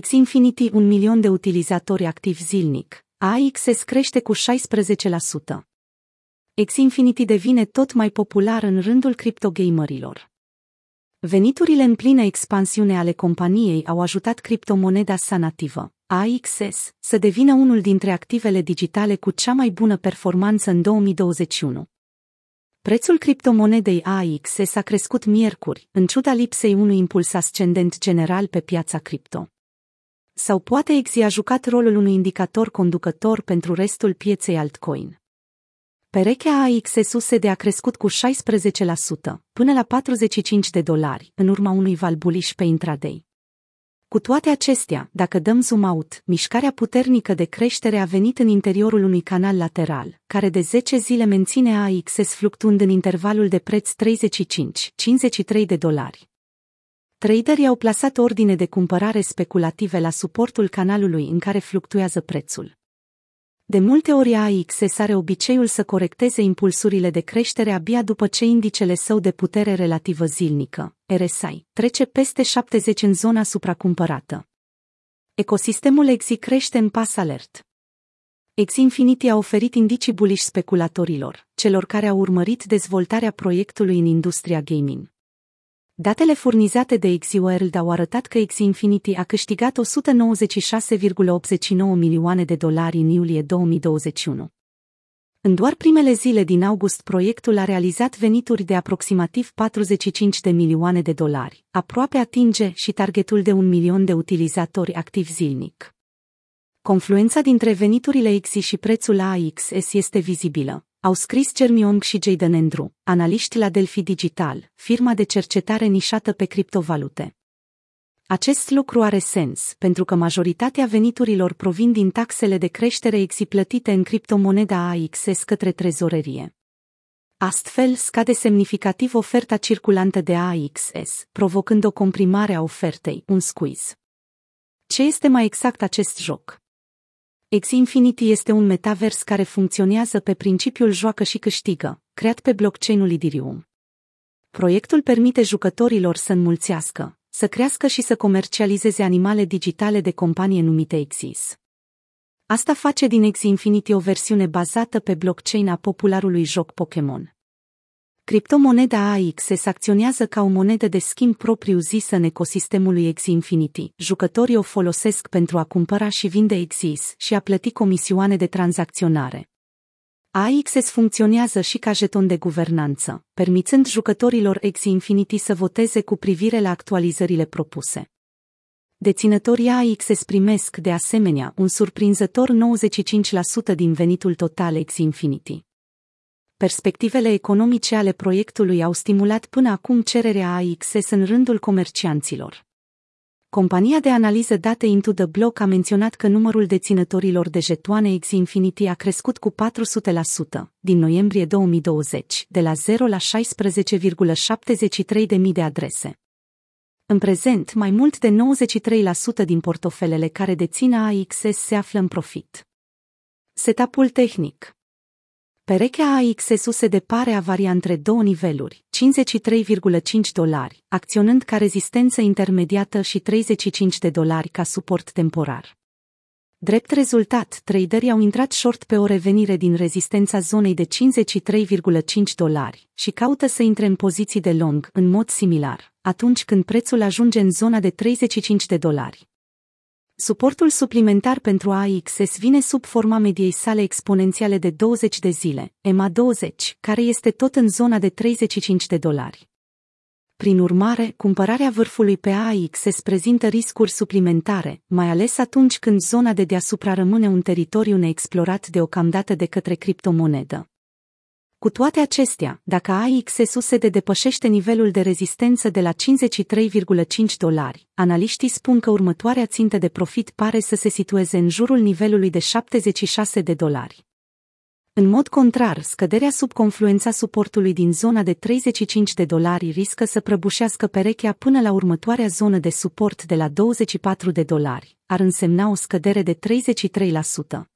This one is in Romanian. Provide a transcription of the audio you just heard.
Xfinity un milion de utilizatori activi zilnic. AXS crește cu 16%. Xfinity devine tot mai popular în rândul criptogamerilor. Veniturile în plină expansiune ale companiei au ajutat criptomoneda sa nativă, AXS, să devină unul dintre activele digitale cu cea mai bună performanță în 2021. Prețul criptomonedei AXS a crescut miercuri, în ciuda lipsei unui impuls ascendent general pe piața cripto. Sau poate Exi a jucat rolul unui indicator conducător pentru restul pieței altcoin. Perechea AXS-USD a crescut cu 16%, până la 45 de dolari, în urma unui val bullish pe intraday. Cu toate acestea, dacă dăm zoom out, mișcarea puternică de creștere a venit în interiorul unui canal lateral, care de 10 zile menține AXS fluctuând în intervalul de preț 35-53 de dolari. Traderii au plasat ordine de cumpărare speculative la suportul canalului în care fluctuează prețul. De multe ori AXS are obiceiul să corecteze impulsurile de creștere abia după ce indicele său de putere relativă zilnică, RSI, trece peste 70 în zona supracumpărată. Ecosistemul EXI crește în pas alert. Exi Infinity a oferit indicii bullish speculatorilor, celor care au urmărit dezvoltarea proiectului în industria gaming. Datele furnizate de XWorld au arătat că Xinfinity a câștigat 196,89 milioane de dolari în iulie 2021. În doar primele zile din august proiectul a realizat venituri de aproximativ 45 de milioane de dolari, aproape atinge și targetul de un milion de utilizatori activi zilnic. Confluența dintre veniturile XI și prețul AXS este vizibilă, au scris Cermiong și Jayden Andrew, analiști la Delphi Digital, firma de cercetare nișată pe criptovalute. Acest lucru are sens, pentru că majoritatea veniturilor provin din taxele de creștere exiplătite în criptomoneda AXS către trezorerie. Astfel, scade semnificativ oferta circulantă de AXS, provocând o comprimare a ofertei, un squeeze. Ce este mai exact acest joc? X-Infinity este un metavers care funcționează pe principiul joacă și câștigă, creat pe blockchain-ul Ethereum. Proiectul permite jucătorilor să înmulțească, să crească și să comercializeze animale digitale de companie numite Exis. Asta face din X-Infinity o versiune bazată pe blockchain a popularului joc Pokémon. Criptomoneda AXS acționează ca o monedă de schimb propriu-zisă în ecosistemul lui X-Infinity. Jucătorii o folosesc pentru a cumpăra și vinde XIS și a plăti comisioane de tranzacționare. AXS funcționează și ca jeton de guvernanță, permițând jucătorilor X-Infinity să voteze cu privire la actualizările propuse. Deținătorii AXS primesc, de asemenea, un surprinzător 95% din venitul total X-Infinity perspectivele economice ale proiectului au stimulat până acum cererea AXS în rândul comercianților. Compania de analiză date Into the Block a menționat că numărul deținătorilor de jetoane X Infinity a crescut cu 400% din noiembrie 2020, de la 0 la 16,73 de mii de adrese. În prezent, mai mult de 93% din portofelele care dețin AXS se află în profit. Setapul tehnic Perechea AXS se depare a varia între două niveluri, 53,5 dolari, acționând ca rezistență intermediată și 35 de dolari ca suport temporar. Drept rezultat, traderii au intrat short pe o revenire din rezistența zonei de 53,5 dolari și caută să intre în poziții de long în mod similar, atunci când prețul ajunge în zona de 35 de dolari. Suportul suplimentar pentru AXS vine sub forma mediei sale exponențiale de 20 de zile, EMA 20, care este tot în zona de 35 de dolari. Prin urmare, cumpărarea vârfului pe AXS prezintă riscuri suplimentare, mai ales atunci când zona de deasupra rămâne un teritoriu neexplorat deocamdată de către criptomonedă. Cu toate acestea, dacă AXS de depășește nivelul de rezistență de la 53,5 dolari, analiștii spun că următoarea țintă de profit pare să se situeze în jurul nivelului de 76 de dolari. În mod contrar, scăderea sub confluența suportului din zona de 35 de dolari riscă să prăbușească perechea până la următoarea zonă de suport de la 24 de dolari, ar însemna o scădere de 33%.